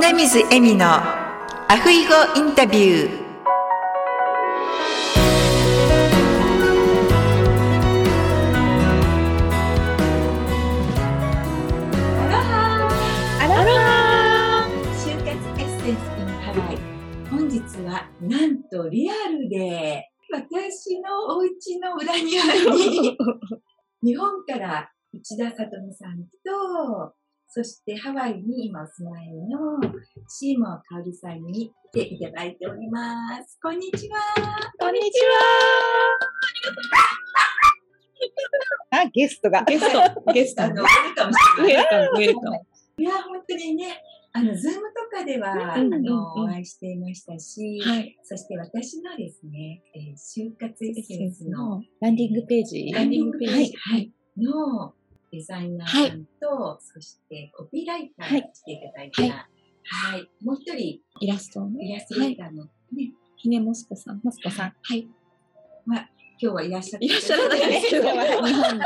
船水恵美のアフイゴインタビュー。アロハ就活エッセンス in ハワイ本日はなんとリアルで私のお家の裏庭に 日本から内田さとみさんとそしてハワイに今お住まいのシーモアかおりさんに来ていただいております。こんにちは。こんにちは。あ、ゲストが。ゲスト、ゲスト。あの、ウェルカムしてウェルくれカム、ウェルカム。いや、本当にね、あの、ズームとかでは、うんあの、お会いしていましたし、はい。そして私のですね、えー終活エッセンスのランディングページ。ランディングページ。はいはいのデザイナーさんと、そしてコピーライターはいが来ていただいた、はい、もう一人イラストをイね。ラストレーターのね、ひねもすこさん。モスコさん。はい。今日はいらっしゃいらっしゃらないですけど。日本に。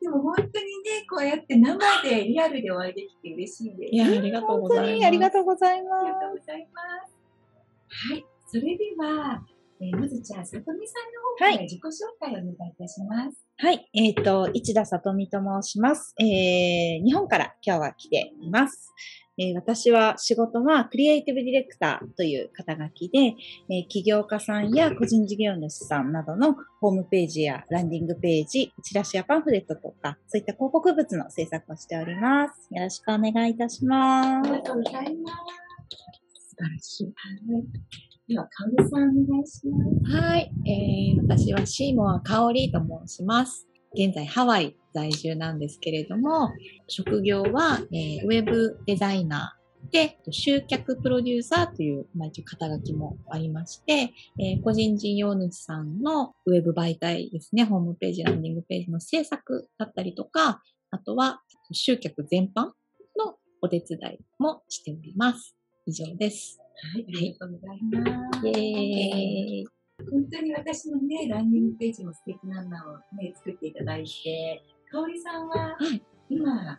でも本当にね、こうやって生でリアルでお会いできて嬉しいです。いや、ありがとうございます。本当にありがとうございまありがとうございます。はい、それでは、えーまずじゃあ、さとみさんの方から自己紹介をお願いいたします。す。はい。えっ、と、市田さとみと申します。えー、日本から今日は来ています。えー私は仕事はクリエイティブディレクターという肩書きで、えー起業家さんや個人事業主さんなどのホームページやランディングページ、チラシやパンフレットとか、そういった広告物の制作をしております。よろしくお願いいたしますあり。がとうございます。素晴らしい。では、かおりさんお願いします。はい。えー、私はシーモアかおりと申します。現在ハワイ在住なんですけれども、職業は、えー、ウェブデザイナーで、集客プロデューサーという、まあ、一応肩書きもありまして、えー個人事業主さんのウェブ媒体ですね、ホームページ、ランディングページの制作だったりとか、あとは集客全般のお手伝いもしております。以上です。はい、ありがとうございます。イエーイ。本当に私のね、ランニングページも素敵なのをね、作っていただいて、かおりさんははい今、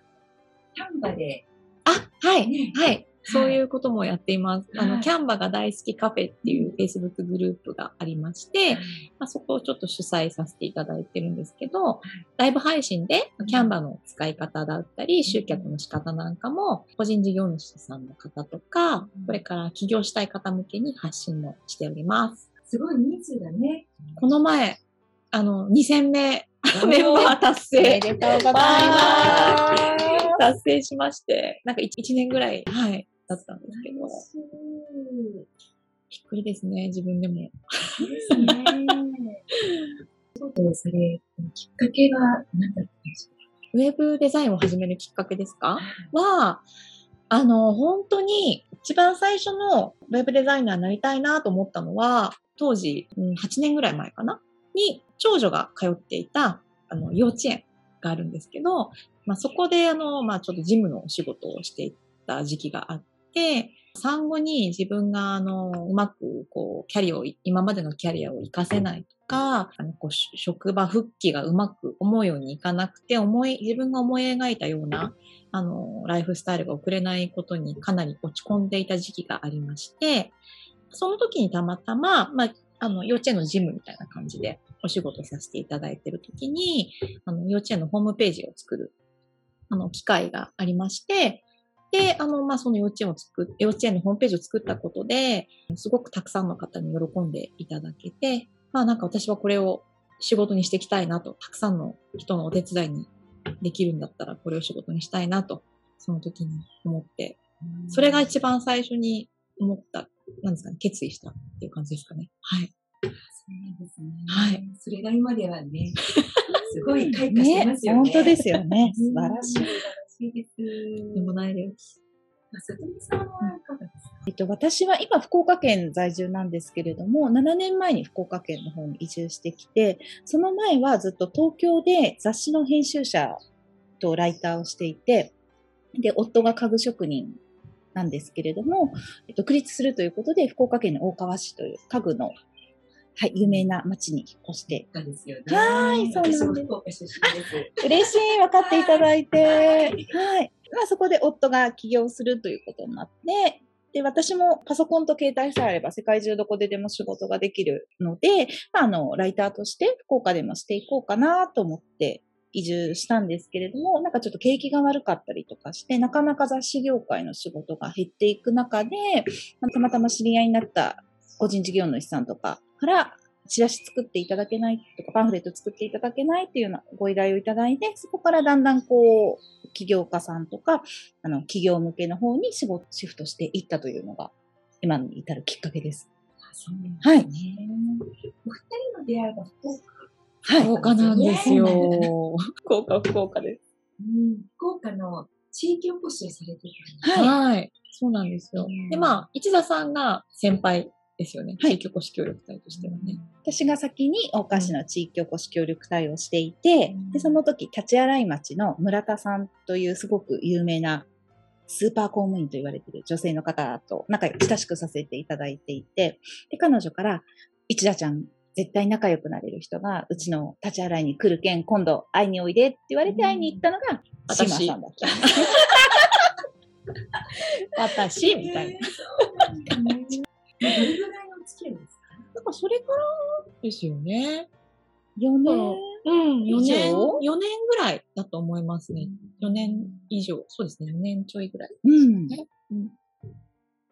キャンバで、あ、はい。ね、はい。そういうこともやっています。あの、はいキャンバが大好きカフェっていう Facebook グループがありまして、まあ、そこをちょっと主催させていただいてるんですけど、ライブ配信でキャンバの使い方だったり、集客の仕方なんかも、個人事業主さんの方とか、これから起業したい方向けに発信もしております。すごい人数がね、この前、あの、2000名メンバー達おめ成。でとうございます。達成しまして、なんか 1, 年ぐらい、はい、だったんですけど、びっくりですね、自分でも。ですね。そうされたきっかけは何だったんでしょウェブデザインを始めるきっか。けですかは、あの、本当に一番最初のウェブデザイナーになりたいなと思ったのは、当時、うん8年ぐらい前かな？に、長女が通っていた、あの、幼稚園があるんですけど、まあ、そこで、あの、まあ、ちょっと事務のお仕事をしていた時期があって、産後に自分が、あの、うまく、こう、キャリアを、今までのキャリアを活かせないとか、あの、こう、職場復帰がうまく思うようにいかなくて、思い、自分が思い描いたような、あの、ライフスタイルが送れないことにかなり落ち込んでいた時期がありまして、その時にたまたま、まあ、あの、幼稚園のジムみたいな感じでお仕事させていただいている時に、あの、幼稚園のホームページを作る、あの、機会がありまして、で、あの、まあ、その幼稚園を作っ、幼稚園のホームページを作ったことで、すごくたくさんの方に喜んでいただけて、まあ、なんか私はこれを仕事にしていきたいなと、たくさんの人のお手伝いにできるんだったらこれを仕事にしたいなと、その時に思って、うそれが一番最初に思った、なんですかね、決意したっていう感じですかね。はい。そうですね。はい。それが今ではね、すごい開花してますよね。本当ですよね。うん素晴らしい。しいです。でもないです。まさとみさんはいかがですかえっと、私は今福岡県在住なんですけれども、7年前に福岡県の方に移住してきて、その前はずっと東京で雑誌の編集者とライターをしていて、で、夫が家具職人なんですけれども、えっと、独立するということで、福岡県の大川市という家具の、はい、有名な町に引っ越して、かですよね。はいそうなんですです。嬉しい、分かっていただいて、はい。まあ、そこで夫が起業するということになって、で、私もパソコンと携帯さえあれば世界中どこででも仕事ができるので、まあ、あの、ライターとして福岡でもしていこうかなと思って移住したんですけれども、なんかちょっと景気が悪かったりとかして、なかなか雑誌業界の仕事が減っていく中で、まあたまたま知り合いになった個人事業主さんとかから、チラシ作っていただけないとか、パンフレット作っていただけないっていうようなご依頼をいただいて、そこからだんだんこう、起業家さんとか、あの、企業向けの方に仕事、シフトしていったというのが、今に至るきっかけです。あそうですはい。ね。お二人の出会いが福岡。はい。福岡なんですよ。福岡、福岡です。うん、福岡の地域おこしをされてたはい。はい。そうなんですようん。で、まあ、市田さんが先輩ですよね。はい地域おこし協力隊としてはね。私が先に大菓子の地域おこし協力隊をしていて、うんで、その時、立ち洗い町の村田さんというすごく有名なスーパー公務員と言われている女性の方と仲良く親しくさせていただいていて、で、彼女から、市田ちゃん、絶対仲良くなれる人が、うちの立ち洗いに来るけん、今度会いにおいでって言われて会いに行ったのが、私島さんだった。私、みたいな。どれぐらいのお付き合いですか？なんかそれからですよね。4年？うん、4以上？年、4年ぐらいだと思いますね。4年以上。そうですね、4年ちょいぐらい。うん。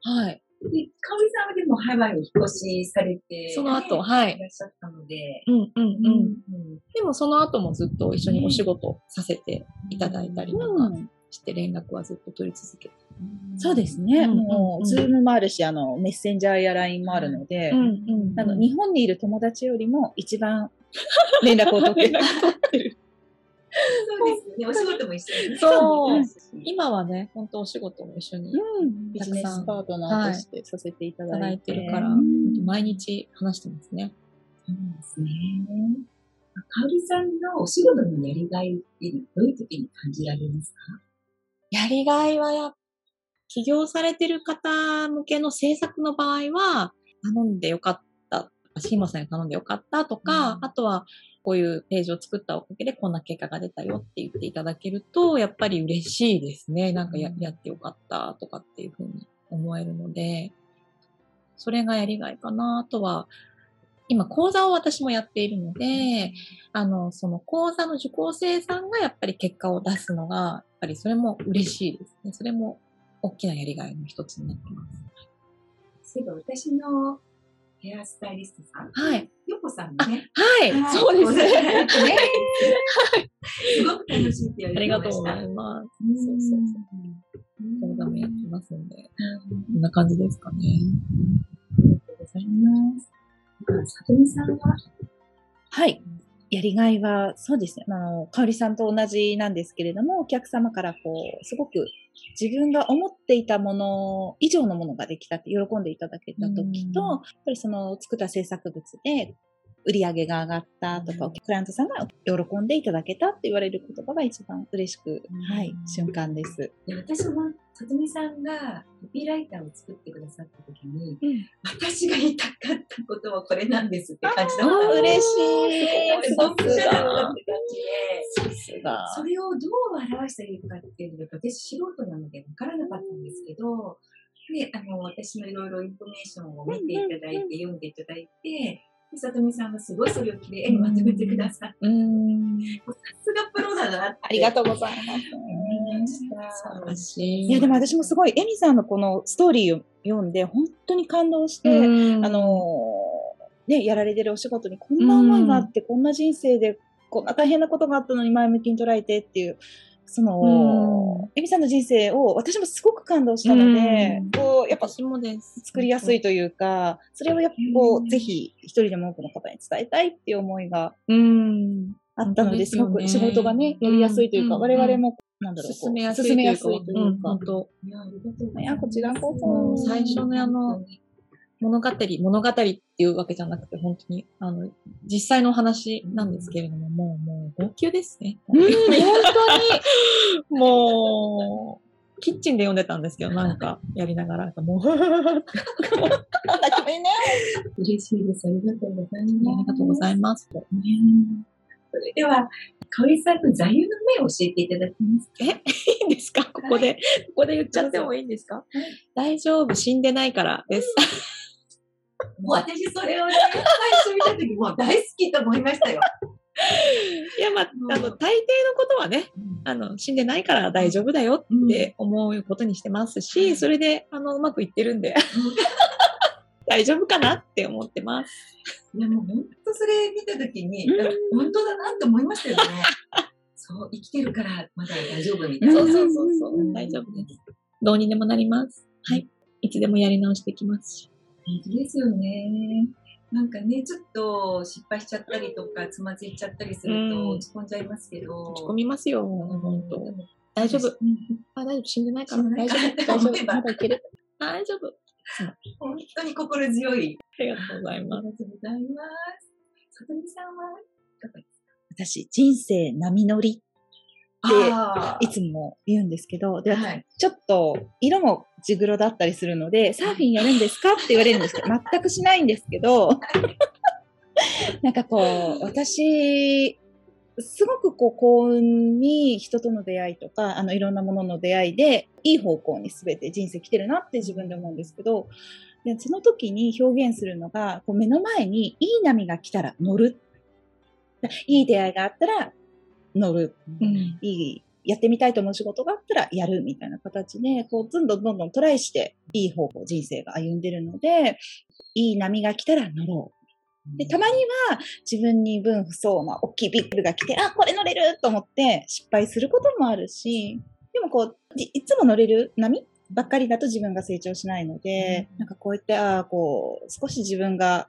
はい。で、かおりさんはでもハワイに引っ越しされて、その後はいいらっしゃったので、うんうんうん。うんでもその後もずっと一緒にお仕事させていただいたりとかうんして連絡はずっと取り続けて。そうですね。うんもう、うんズームもあるし、あの、メッセンジャーや LINE もあるので、んうんあの、日本にいる友達よりも一番連絡を取ってる。そうですよね。お仕事も一緒に。そううん今はね、本当お仕事も一緒にいうん、ビジネスパートナーとしてさせていたただいだいて。てるから、毎日話してますね。そうですね。かおりさんのお仕事のやりがいってどういう時に感じられますか？やりがいはや、起業されてる方向けの制作の場合は、頼んでよかった、シーマさんに頼んでよかったとか、うんあとは、こういうページを作ったおかげでこんな結果が出たよって言っていただけると、やっぱり嬉しいですね。なんかやうんやってよかったとかっていうふうに思えるので、それがやりがいかな。あとは、今講座を私もやっているので、あの、その講座の受講生さんがやっぱり結果を出すのが、やっぱりそれも嬉しいですね。それも大きなやりがいの一つになってます。そういえば私のヘアスタイリストさん、はい。ヨコさんね。はい、はいそうですね。ね。すごく楽しいって言わありれてました。がとうございます。うんそうそううん講座もやってますんで、うんこんな感じですかね。ありがとうございます。さとみさんは？はい。やりがいは、そうですね。あの、かおりさんと同じなんですけれども、お客様からこう、すごく自分が思っていたもの以上のものができたって喜んでいただけた時と、うんやっぱりその作った制作物で売り上げが上がったとか、うんクライアントさんが喜んでいただけたって言われる言葉が一番嬉しく、うんはい、瞬間です。で私はさとみさんがコピーライターを作ってくださった時に、私が言いたかったことはこれなんですって感じの。嬉しい。ドンピシャだったさって感じで。すが。それをどう表したらいいかっていうのが、私素人なので分からなかったんですけど、で、あの、私のいろいろインフォメーションを見ていただいて、読んでいただいて、でさとみさんがすごいそれをきれいにまとめてくださって、うん。さすがプロだなって。ありがとうございます。思いや、でも私もすごい、エミさんのこのストーリーを読んで、本当に感動して、うん。あのーね、やられてるお仕事にこんな思いがあって、こんな人生で、こんな大変なことがあったのに前向きに捉えてっていう、その、エミさんの人生を私もすごく感動したので、うん。こう、やっぱ。作りやすいというか、それをやっぱこうん。う、ぜひ一人でも多くの方に伝えたいっていう思いがうん。あったので、すごく仕事がね、やりやすいというか、うん我々も、なんだろう、進めやすいというか、本、当いや、こちらこそ最初のあの、物語、物語っていうわけじゃなくて、本当に、あの、実際のお話なんですけれども、もう、もう、号泣ですね。うん、本当に、もう、キッチンで読んでたんですけど、なんか、やりながら、もう、あり泣き目ね。嬉しいです。ありがとうございます。がとうございます。ねそれでは、かおりさんの座右の銘を教えていただけます。かえ、いいんですか？ここで、ここで言っちゃってもいいんですか？大丈夫、死んでないからです。もう私それをね、最初見た時もう大好きと思いましたよ。いや、まあ、あの、うん大抵のことはね、あの、死んでないから大丈夫だよって思うことにしてますし、うんそれで、あの、うまくいってるんで、大丈夫かなって思ってます。いやもう本当それ見た時に、うん本当だなって思いましたよね。そう、生きてるからまだ大丈夫みたいな。そうそうそうそうう、ん大丈夫です。どうにでもなります。はい。いつでもやり直してきますし。本当ですよね。なんかね、ちょっと失敗しちゃったりとか、つまずいちゃったりするうんと落ち込んじゃいますけど。落ち込みますよ、本当。大丈夫。あ、大丈夫。死んでないから。大丈夫。大丈夫。大丈夫。本当に心強い。ありがとうございありがます。とうございます。さとみさんはいかがです私、人生波乗りかであいつも言うんですけど、で、はい。ちょっと色も地黒だったりするので、サーフィンやるんですかって言われるんですけど、全くしないんですけど、なんかこう、私、すごくこう幸運に人との出会いとか、あのいろんなものの出会いで、いい方向に全て人生来てるなって自分で思うんですけど、でその時に表現するのが、こう目の前にいい波が来たら乗る。いい出会いがあったら乗る。うん。いい、やってみたいと思う仕事があったらやるみたいな形で、こう、どんどんどんどんトライして、いい方向、人生が歩んでるので、いい波が来たら乗ろう。で、たまには自分に分不相な大きいビッグが来て、あ、これ乗れると思って失敗することもあるし、でもこう、いいつも乗れる波ばっかりだと自分が成長しないので、うんなんかこうやって、ああ、こう、少し自分が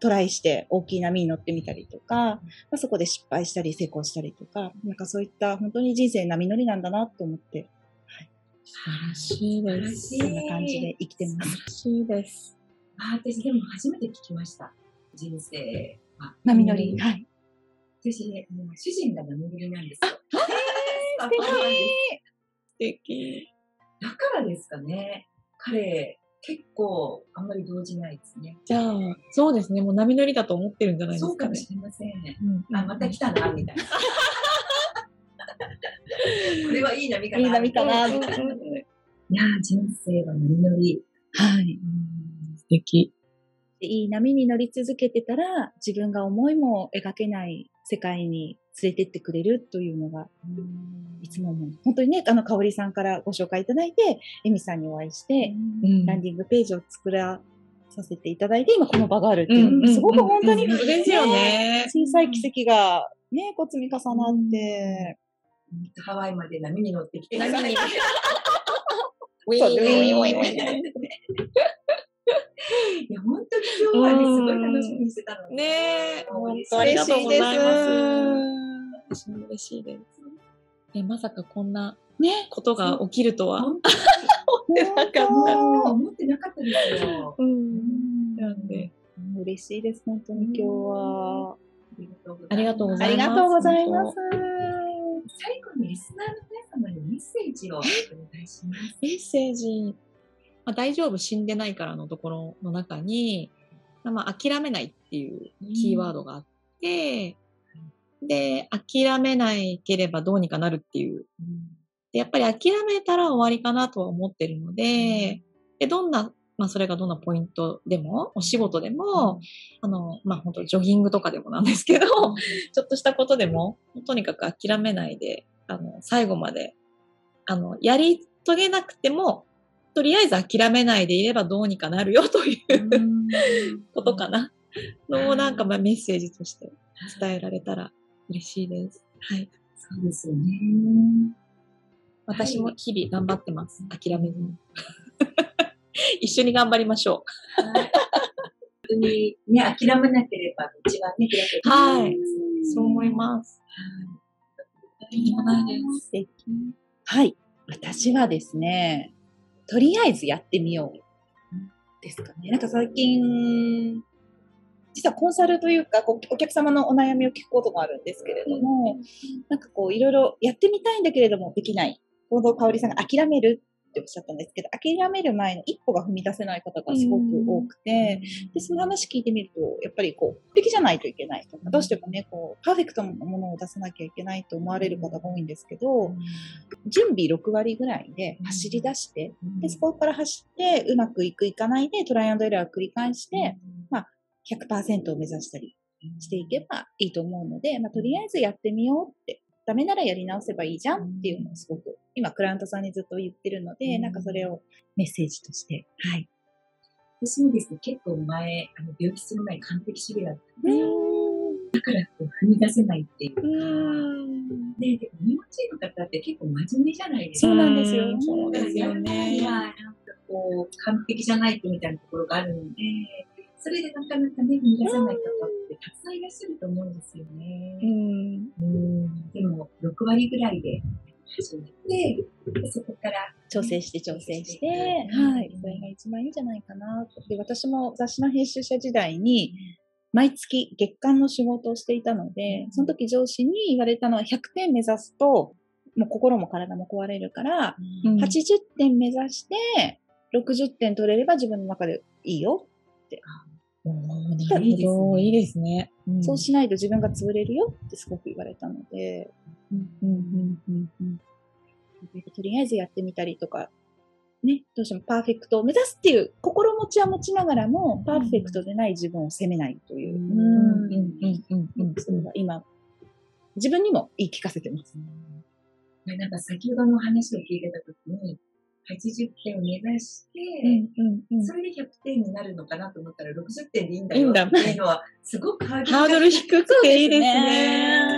トライして大きい波に乗ってみたりとか、まあ、そこで失敗したり成功したりとか、なんかそういった本当に人生波乗りなんだなと思って、素晴らしいです。そんな感じで生きてます。素晴らしいです。あ私でも初めて聞きました。人生は。波乗り。うんはい。私ね、もう主人が波乗りなんですよ。素敵素敵。だからですかね。彼、結構あんまり動じないですね。じゃあ、そうですね。もう波乗りだと思ってるんじゃないですかねそうかもし。れません。うんあ、また来たな、みたいな。これはいい波かな。いい波かなみたいいやー、人生は波乗り。はい。素敵。でいい波に乗り続けてたら、自分が思いも描けない世界に連れてってくれるというのが、いつも思う。本当にね、あの、香織さんからご紹介いただいて、エミさんにお会いして、うん。ランディングページを作らさせていただいて、今この場があるっていう。の、すごく本当に、ですよね。小さい奇跡がね、こう積み重なって、ハワイまで波に乗ってきて。波に。ウィーン。ウィーンウィーンいや、本当に今日はね、すごい楽しみにしてたの。ねえ、本本当ありがとうございます。嬉私も嬉しいです。ね、まさかこんなね、ことが起きるとは。本当ってなかった思ってなかったですよ。うん。なんで、当嬉しいです、本当に今日は。ありがとうございますありがとうございます。最後にリスナーの皆様にメッセージをお願いします。メッセージ、まあ、大丈夫死んでないからのところの中に、まあ、諦めないっていうキーワードがあって、で、諦めないければどうにかなるっていう。で、やっぱり諦めたら終わりかなとは思ってるので、で、どんな、まあそれがどんなポイントでも、お仕事でも、あの、まあ本当ジョギングとかでもなんですけど、ちょっとしたことでも、とにかく諦めないで、あの、最後まで、あの、やり遂げなくても、とりあえず諦めないでいればどうにかなるよということかな。のをなんかまあメッセージとして伝えられたら嬉しいです。はい。そうですよね。私も日々頑張ってます。諦めずに。一緒に頑張りましょはい 本当にね、諦めなければ一番ね、開けてはい。そう思います。とんでもないはい。私はですね、とりあえずやってみよう。ですかね。なんか最近、実はコンサルというか、こうお客様のお悩みを聞くことがあるんですけれども、なんかこう、いろいろやってみたいんだけれども、できない。近藤香織さんが諦めるっておっしゃったんですけど、諦める前の一歩が踏み出せない方がすごく多くて、で、その話聞いてみると、やっぱりこう、完璧じゃないといけないとか、どうしてもね、こう、パーフェクトなものを出さなきゃいけないと思われる方が多いんですけど、準備6割ぐらいで走り出して、で、そこから走って、うまくいくいかないで、トライアンドエラーを繰り返して、100%を目指したりしていけばいいと思うので、まあ、とりあえずやってみようって、ダメならやり直せばいいじゃんっていうのをすごく、今、クライアントさんにずっと言ってるので、うん。なんかそれをメッセージとして、はい。私もですね、結構前、あの病気する前に完璧主義だったんで、だからこう踏み出せないっていう。か、で、でも日本人の方って結構真面目じゃないですか。そうなんですよ。うんそうですよだからやなんかこう、完璧じゃないとみたいなところがあるので、それでなかなかね、踏み出せない方ってたくさんいらっしゃると思うんですよね。うん。うんでも、6割ぐらいで始めて、でそこから、調整して調整して、うんはい。それが一番いいんじゃないかなと。で、私も雑誌の編集者時代に、毎月月間の仕事をしていたので、その時上司に言われたのは100点目指すと、もう心も体も壊れるから、うん80点目指して、60点取れれば自分の中でいいよ。おーなるいいですほど。ねいいですね。うんそうしないと自分が潰れるよってすごく言われたので、とりあえずやってみたりとか、ね、どうしてもパーフェクトを目指すっていう心持ちは持ちながらも、パーフェクトでない自分を責めないという。それが今、自分にも言い聞かせてます。でなんか先ほどの話を聞いてたときに、80点を目指して、うんうんそれで100点になるのかなと思ったら60点でいいんだよ。っていうのは、すごくハードル低くていいですね。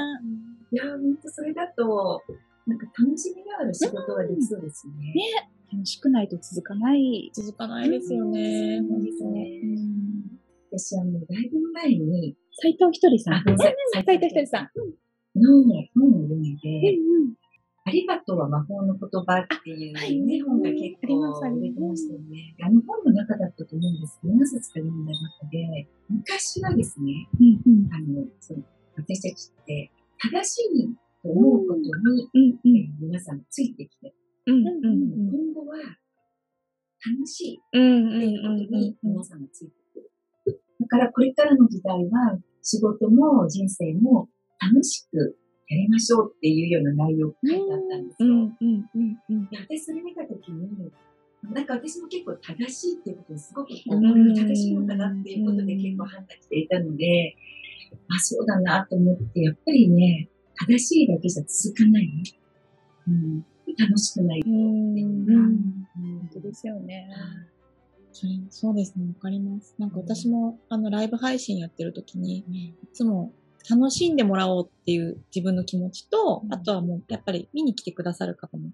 いや、ほんとそれだと、なんか楽しみがある仕事ができそうですね。ね。楽しくないと続かない。続かないですよね。うん。本当そうですねうん。私、あの、だいぶ前に、斎藤ひとりさん。あごめんなさい。斎藤ひとりさん。の本を読んで、うんありがとうは魔法の言葉っていうね、本が結構出てましたよね。あの本の中だったと思うんですけど、何冊か読んだ中で、昔はですね、うんあの、その私たちって正しいと思うことに、えー皆さんついてきて、今後は楽しいうんっていうことにうん。皆さんがついてくる。だからこれからの時代は仕事も人生も楽しくやりましょうっていうような内容が書いてあったんですよ。で私それ見たときに、なんか私も結構正しいっていうことをすごくこう、うん正しいのかなっていうことで結構判断していたので、あ、そうだなと思って、やっぱりね、正しいだけじゃ続かないね。うん、楽しくない。うんうん本当ですよね。そうですね、わかります。なんか私も、あの、ライブ配信やってる時に、いつも楽しんでもらおうっていう自分の気持ちと、うんあとはもう、やっぱり見に来てくださる方も、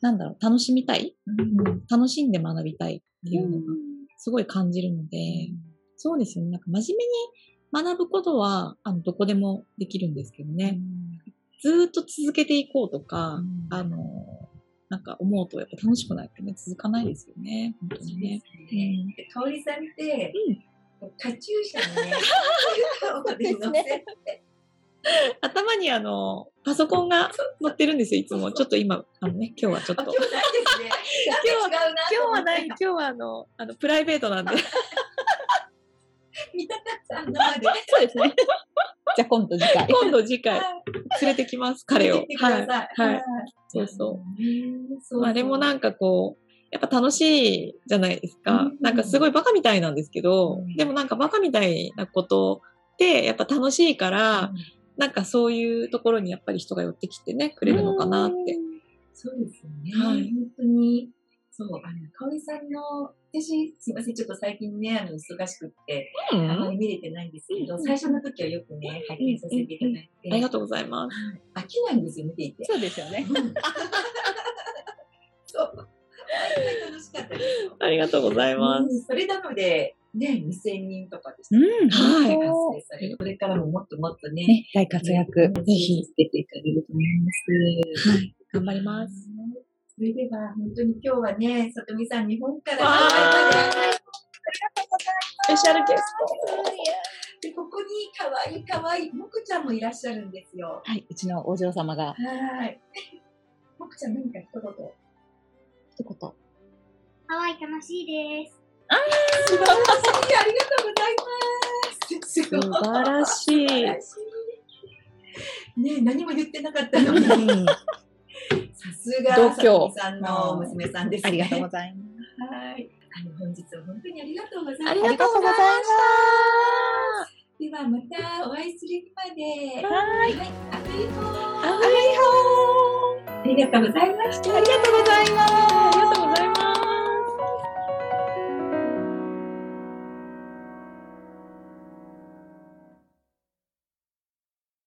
なんだろう、楽しみたい、うん楽しんで学びたいっていうのが、すごい感じるので、そうですよね。なんか真面目に学ぶことは、あの、どこでもできるんですけどね。ずーっと続けていこうとか、うんあの、なんか思うとやっぱ楽しくないとね、続かないですよね。本当にね。すね。で香織さんって、カチューシャにね、顔で乗せて、頭にあの、パソコンが載ってるんですよ、いつも。ちょっと今、あのね、今日はちょっと。あ今日ないですね。今日は今日はない、今日はあの、あの、プライベートなんで。見たかった、生で。そうですね。じゃあ今度次回。今度次回、連れてきます、彼を。はい。はい。そうそう。うん。そうまあでもなんかこう、やっぱ楽しいじゃないですか。うんなんかすごいバカみたいなんですけど、うんでもなんかバカみたいなことってやっぱ楽しいから、なんかそういうところにやっぱり人が寄ってきてね、くれるのかなって。そうですよね。はい本当に。そう、あの、かおりさんの、私、すいません、ちょっと最近ね、あの、忙しくって、うあまんり見れてないんですけど、うん最初の時はよくね、拝見させていただいて、ありがとうございます。飽きないんですよ、見ていて。そうですよね。ありがとうございます。うんそれなので、ね、2000人とかでしたね。うん、はい。これからももっともっとね、ね、大活躍。ぜひつけていかれると思います。はい。頑張ります。それでは、本当に今日はね、さとみさん、日本からスペシャルゲスで、ここに可愛い可愛いもくちゃんもいらっしゃるんですよ。はい、うちのお嬢様が。はい。もくちゃん何か一言？一言。ハワイ楽しいです。素晴らしい。ありがとうございます。す素晴らしいねえ何も言ってなかったのに。うんさすが、さとみさんの娘さんですね。ありがとうございます。はい。あの、本日は本当にありがとうございます。ありがとうございました。では、またお会いする日まで。はい。はい。アメリカアメリカありがとうございました。ありがとうございます。